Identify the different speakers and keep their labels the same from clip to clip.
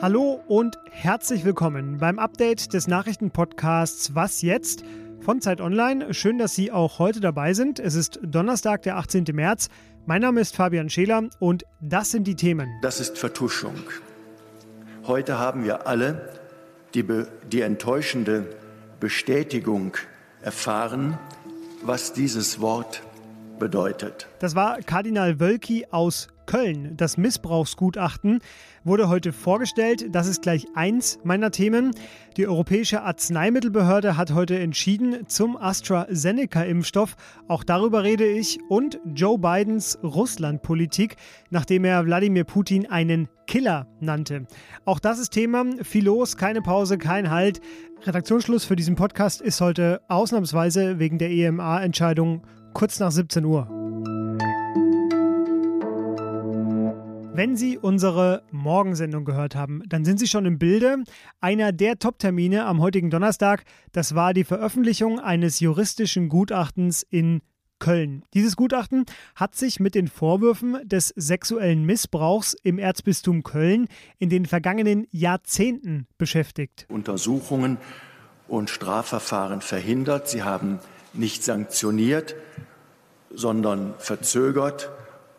Speaker 1: Hallo und herzlich willkommen beim Update des Nachrichtenpodcasts Was jetzt? von Zeit Online. Schön, dass Sie auch heute dabei sind. Es ist Donnerstag, der 18. März. Mein Name ist Fabian Scheler und das sind die Themen.
Speaker 2: Das ist Vertuschung. Heute haben wir alle die, die enttäuschende Bestätigung erfahren, was dieses Wort bedeutet.
Speaker 1: Das war Kardinal Wölki aus Köln. Das Missbrauchsgutachten wurde heute vorgestellt. Das ist gleich eins meiner Themen. Die Europäische Arzneimittelbehörde hat heute entschieden zum AstraZeneca-Impfstoff. Auch darüber rede ich. Und Joe Bidens Russlandpolitik, nachdem er Wladimir Putin einen Killer nannte. Auch das ist Thema. Viel los, keine Pause, kein Halt. Redaktionsschluss für diesen Podcast ist heute ausnahmsweise wegen der EMA-Entscheidung kurz nach 17 Uhr. Wenn Sie unsere Morgensendung gehört haben, dann sind Sie schon im Bilde. Einer der Top-Termine am heutigen Donnerstag, das war die Veröffentlichung eines juristischen Gutachtens in Köln. Dieses Gutachten hat sich mit den Vorwürfen des sexuellen Missbrauchs im Erzbistum Köln in den vergangenen Jahrzehnten beschäftigt.
Speaker 2: Untersuchungen und Strafverfahren verhindert. Sie haben nicht sanktioniert, sondern verzögert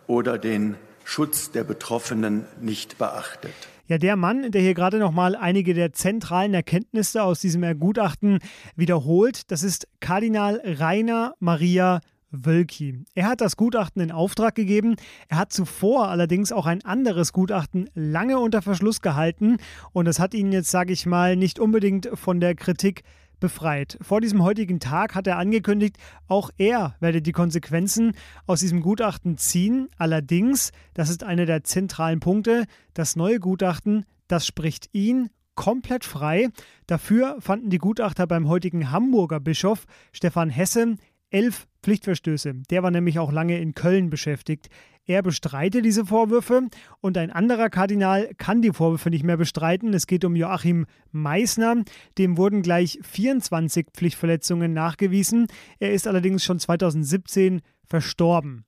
Speaker 2: oder den Schutz der Betroffenen nicht beachtet.
Speaker 1: Ja, der Mann, der hier gerade nochmal einige der zentralen Erkenntnisse aus diesem Gutachten wiederholt, das ist Kardinal Rainer Maria Wölki. Er hat das Gutachten in Auftrag gegeben. Er hat zuvor allerdings auch ein anderes Gutachten lange unter Verschluss gehalten und das hat ihn jetzt, sage ich mal, nicht unbedingt von der Kritik befreit. Vor diesem heutigen Tag hat er angekündigt, auch er werde die Konsequenzen aus diesem Gutachten ziehen. Allerdings, das ist einer der zentralen Punkte, das neue Gutachten, das spricht ihn komplett frei. Dafür fanden die Gutachter beim heutigen Hamburger Bischof Stefan Hesse elf Pflichtverstöße. Der war nämlich auch lange in Köln beschäftigt. Er bestreitet diese Vorwürfe und ein anderer Kardinal kann die Vorwürfe nicht mehr bestreiten. Es geht um Joachim Meissner. Dem wurden gleich 24 Pflichtverletzungen nachgewiesen. Er ist allerdings schon 2017 verstorben.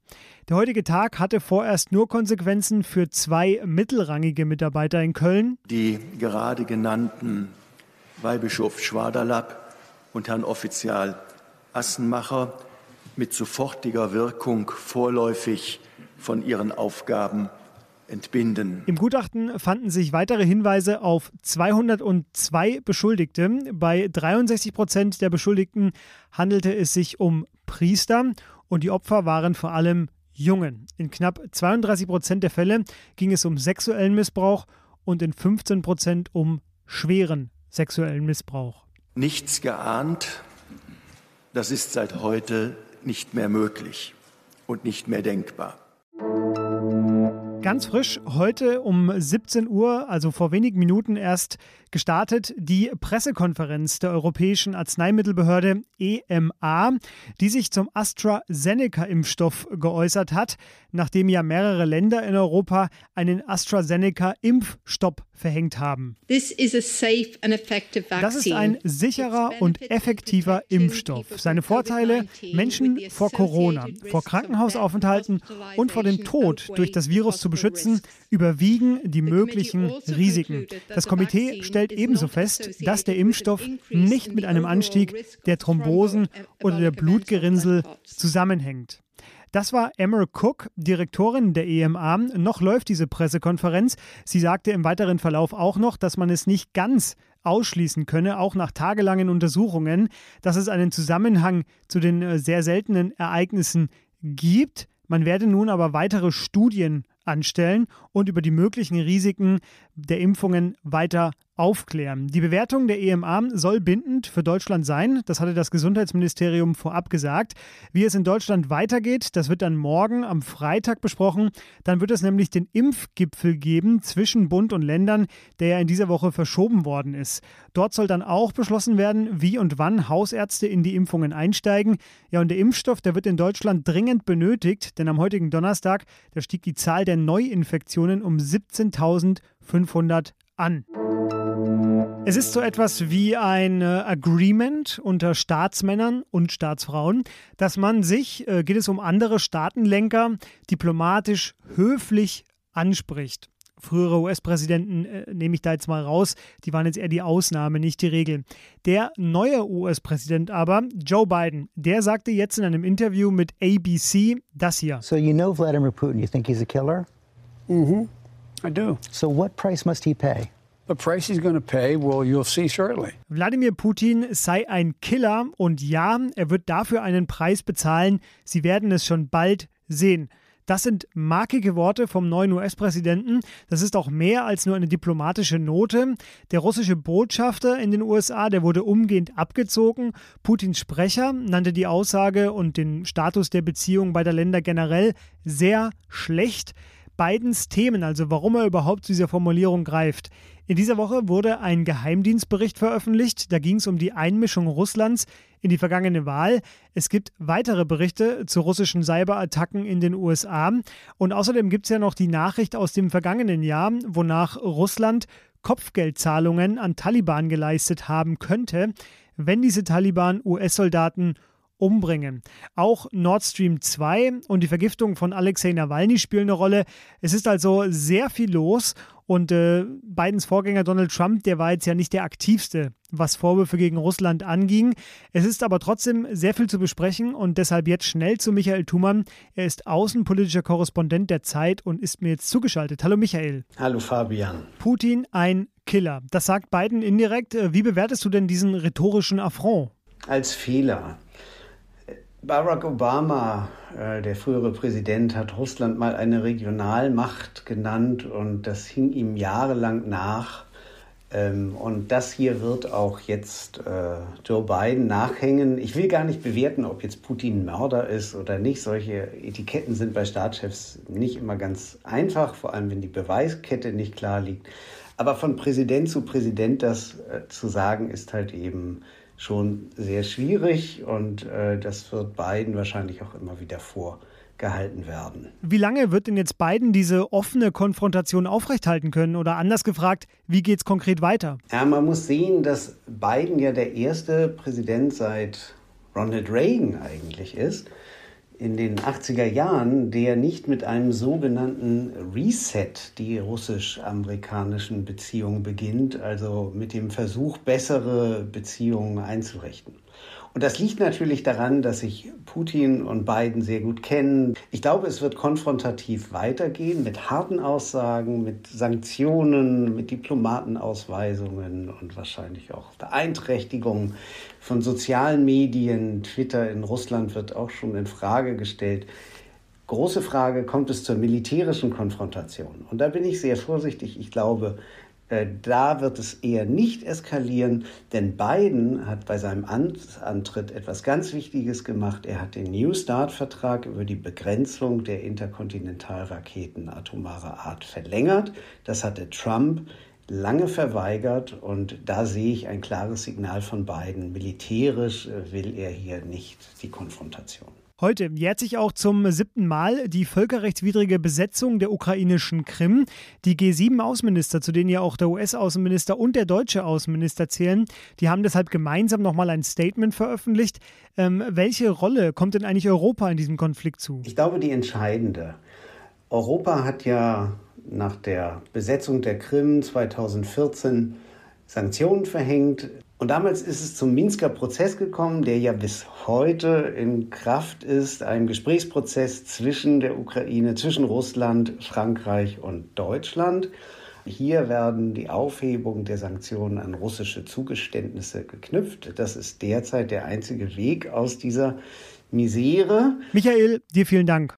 Speaker 1: Der heutige Tag hatte vorerst nur Konsequenzen für zwei mittelrangige Mitarbeiter in Köln.
Speaker 2: Die gerade genannten Weihbischof Schwaderlapp und Herrn Offizial Assenmacher mit sofortiger Wirkung vorläufig von ihren Aufgaben entbinden.
Speaker 1: Im Gutachten fanden sich weitere Hinweise auf 202 Beschuldigte. Bei 63 Prozent der Beschuldigten handelte es sich um Priester und die Opfer waren vor allem Jungen. In knapp 32 Prozent der Fälle ging es um sexuellen Missbrauch und in 15 Prozent um schweren sexuellen Missbrauch.
Speaker 2: Nichts geahnt, das ist seit heute nicht mehr möglich und nicht mehr denkbar.
Speaker 1: Ganz frisch, heute um 17 Uhr, also vor wenigen Minuten erst gestartet, die Pressekonferenz der Europäischen Arzneimittelbehörde EMA, die sich zum AstraZeneca-Impfstoff geäußert hat, nachdem ja mehrere Länder in Europa einen AstraZeneca-Impfstopp verhängt haben. Das ist ein sicherer und effektiver Impfstoff. Seine Vorteile, Menschen vor Corona, vor Krankenhausaufenthalten und vor dem Tod durch das Virus zu beschützen, überwiegen die möglichen Risiken. Das Komitee stellt ebenso fest, dass der Impfstoff nicht mit einem Anstieg der Thrombosen oder der Blutgerinnsel zusammenhängt. Das war Emer Cook, Direktorin der EMA. Noch läuft diese Pressekonferenz. Sie sagte im weiteren Verlauf auch noch, dass man es nicht ganz ausschließen könne, auch nach tagelangen Untersuchungen, dass es einen Zusammenhang zu den äh, sehr seltenen Ereignissen gibt. Man werde nun aber weitere Studien anstellen und über die möglichen Risiken der Impfungen weiter aufklären. Die Bewertung der EMA soll bindend für Deutschland sein. Das hatte das Gesundheitsministerium vorab gesagt. Wie es in Deutschland weitergeht, das wird dann morgen am Freitag besprochen. Dann wird es nämlich den Impfgipfel geben zwischen Bund und Ländern, der ja in dieser Woche verschoben worden ist. Dort soll dann auch beschlossen werden, wie und wann Hausärzte in die Impfungen einsteigen. Ja, und der Impfstoff, der wird in Deutschland dringend benötigt, denn am heutigen Donnerstag, da stieg die Zahl der Neuinfektionen um 17.500 an. Es ist so etwas wie ein äh, Agreement unter Staatsmännern und Staatsfrauen, dass man sich, äh, geht es um andere Staatenlenker, diplomatisch höflich anspricht. Frühere US-Präsidenten äh, nehme ich da jetzt mal raus, die waren jetzt eher die Ausnahme, nicht die Regel. Der neue US-Präsident aber, Joe Biden, der sagte jetzt in einem Interview mit ABC das hier.
Speaker 3: So you know Vladimir Putin, you think he's a killer?
Speaker 4: Mm-hmm. I do.
Speaker 3: So what price must he pay?
Speaker 4: The price he's going to pay, well, you'll see shortly.
Speaker 1: Wladimir Putin sei ein Killer und ja, er wird dafür einen Preis bezahlen. Sie werden es schon bald sehen. Das sind markige Worte vom neuen US-Präsidenten. Das ist auch mehr als nur eine diplomatische Note. Der russische Botschafter in den USA, der wurde umgehend abgezogen. Putins Sprecher nannte die Aussage und den Status der Beziehungen beider Länder generell sehr schlecht. Bidens Themen, also warum er überhaupt zu dieser Formulierung greift. In dieser Woche wurde ein Geheimdienstbericht veröffentlicht. Da ging es um die Einmischung Russlands in die vergangene Wahl. Es gibt weitere Berichte zu russischen Cyberattacken in den USA. Und außerdem gibt es ja noch die Nachricht aus dem vergangenen Jahr, wonach Russland Kopfgeldzahlungen an Taliban geleistet haben könnte, wenn diese Taliban US-Soldaten umbringen. Auch Nord Stream 2 und die Vergiftung von Alexei Nawalny spielen eine Rolle. Es ist also sehr viel los und äh, Bidens Vorgänger Donald Trump, der war jetzt ja nicht der aktivste, was Vorwürfe gegen Russland anging. Es ist aber trotzdem sehr viel zu besprechen und deshalb jetzt schnell zu Michael Thumann. Er ist außenpolitischer Korrespondent der Zeit und ist mir jetzt zugeschaltet. Hallo Michael.
Speaker 5: Hallo Fabian.
Speaker 1: Putin ein Killer. Das sagt Biden indirekt. Wie bewertest du denn diesen rhetorischen Affront?
Speaker 5: Als Fehler. Barack Obama, äh, der frühere Präsident, hat Russland mal eine Regionalmacht genannt und das hing ihm jahrelang nach. Ähm, und das hier wird auch jetzt äh, Joe Biden nachhängen. Ich will gar nicht bewerten, ob jetzt Putin Mörder ist oder nicht. Solche Etiketten sind bei Staatschefs nicht immer ganz einfach, vor allem wenn die Beweiskette nicht klar liegt. Aber von Präsident zu Präsident das äh, zu sagen, ist halt eben schon sehr schwierig und äh, das wird Biden wahrscheinlich auch immer wieder vorgehalten werden.
Speaker 1: Wie lange wird denn jetzt Biden diese offene Konfrontation aufrechthalten können? Oder anders gefragt, wie geht es konkret weiter?
Speaker 5: Ja, man muss sehen, dass Biden ja der erste Präsident seit Ronald Reagan eigentlich ist, in den 80er Jahren, der nicht mit einem sogenannten Reset die russisch-amerikanischen Beziehungen beginnt, also mit dem Versuch, bessere Beziehungen einzurichten. Und das liegt natürlich daran, dass sich Putin und Biden sehr gut kennen. Ich glaube, es wird konfrontativ weitergehen mit harten Aussagen, mit Sanktionen, mit Diplomatenausweisungen und wahrscheinlich auch Beeinträchtigungen von sozialen Medien. Twitter in Russland wird auch schon in Frage gestellt. Große Frage, kommt es zur militärischen Konfrontation? Und da bin ich sehr vorsichtig. Ich glaube, da wird es eher nicht eskalieren, denn Biden hat bei seinem Amtsantritt etwas ganz Wichtiges gemacht. Er hat den New Start-Vertrag über die Begrenzung der Interkontinentalraketen atomarer Art verlängert. Das hatte Trump lange verweigert und da sehe ich ein klares Signal von Biden. Militärisch äh, will er hier nicht die Konfrontation.
Speaker 1: Heute jährt sich auch zum siebten Mal die völkerrechtswidrige Besetzung der ukrainischen Krim. Die G7-Außenminister, zu denen ja auch der US-Außenminister und der deutsche Außenminister zählen, die haben deshalb gemeinsam nochmal ein Statement veröffentlicht. Ähm, welche Rolle kommt denn eigentlich Europa in diesem Konflikt zu?
Speaker 5: Ich glaube, die entscheidende. Europa hat ja nach der Besetzung der Krim 2014 Sanktionen verhängt. Und damals ist es zum Minsker Prozess gekommen, der ja bis heute in Kraft ist, ein Gesprächsprozess zwischen der Ukraine, zwischen Russland, Frankreich und Deutschland. Hier werden die Aufhebung der Sanktionen an russische Zugeständnisse geknüpft. Das ist derzeit der einzige Weg aus dieser Misere.
Speaker 1: Michael, dir vielen Dank.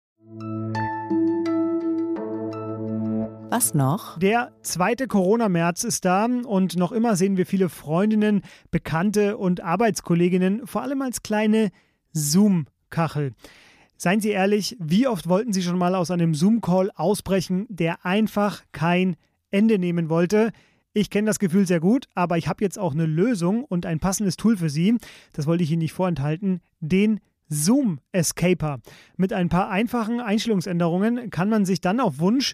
Speaker 6: Was noch?
Speaker 1: Der zweite Corona-März ist da und noch immer sehen wir viele Freundinnen, Bekannte und Arbeitskolleginnen, vor allem als kleine Zoom-Kachel. Seien Sie ehrlich, wie oft wollten Sie schon mal aus einem Zoom-Call ausbrechen, der einfach kein Ende nehmen wollte? Ich kenne das Gefühl sehr gut, aber ich habe jetzt auch eine Lösung und ein passendes Tool für Sie. Das wollte ich Ihnen nicht vorenthalten. Den Zoom Escaper. Mit ein paar einfachen Einstellungsänderungen kann man sich dann auf Wunsch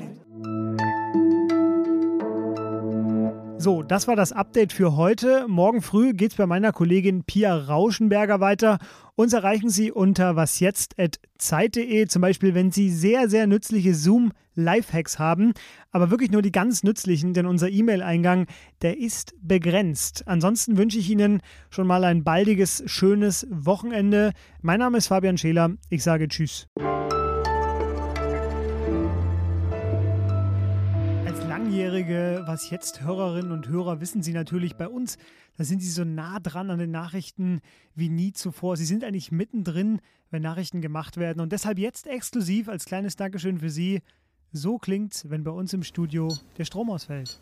Speaker 1: So, das war das Update für heute. Morgen früh geht es bei meiner Kollegin Pia Rauschenberger weiter. Uns erreichen Sie unter wasjetzt.zeit.de, zum Beispiel, wenn Sie sehr, sehr nützliche Zoom-Lifehacks haben. Aber wirklich nur die ganz nützlichen, denn unser E-Mail-Eingang, der ist begrenzt. Ansonsten wünsche ich Ihnen schon mal ein baldiges, schönes Wochenende. Mein Name ist Fabian Scheler. Ich sage Tschüss. langjährige Was jetzt Hörerinnen und Hörer wissen Sie natürlich bei uns, da sind Sie so nah dran an den Nachrichten wie nie zuvor. Sie sind eigentlich mittendrin, wenn Nachrichten gemacht werden und deshalb jetzt exklusiv als kleines Dankeschön für Sie. So klingt's, wenn bei uns im Studio der Strom ausfällt.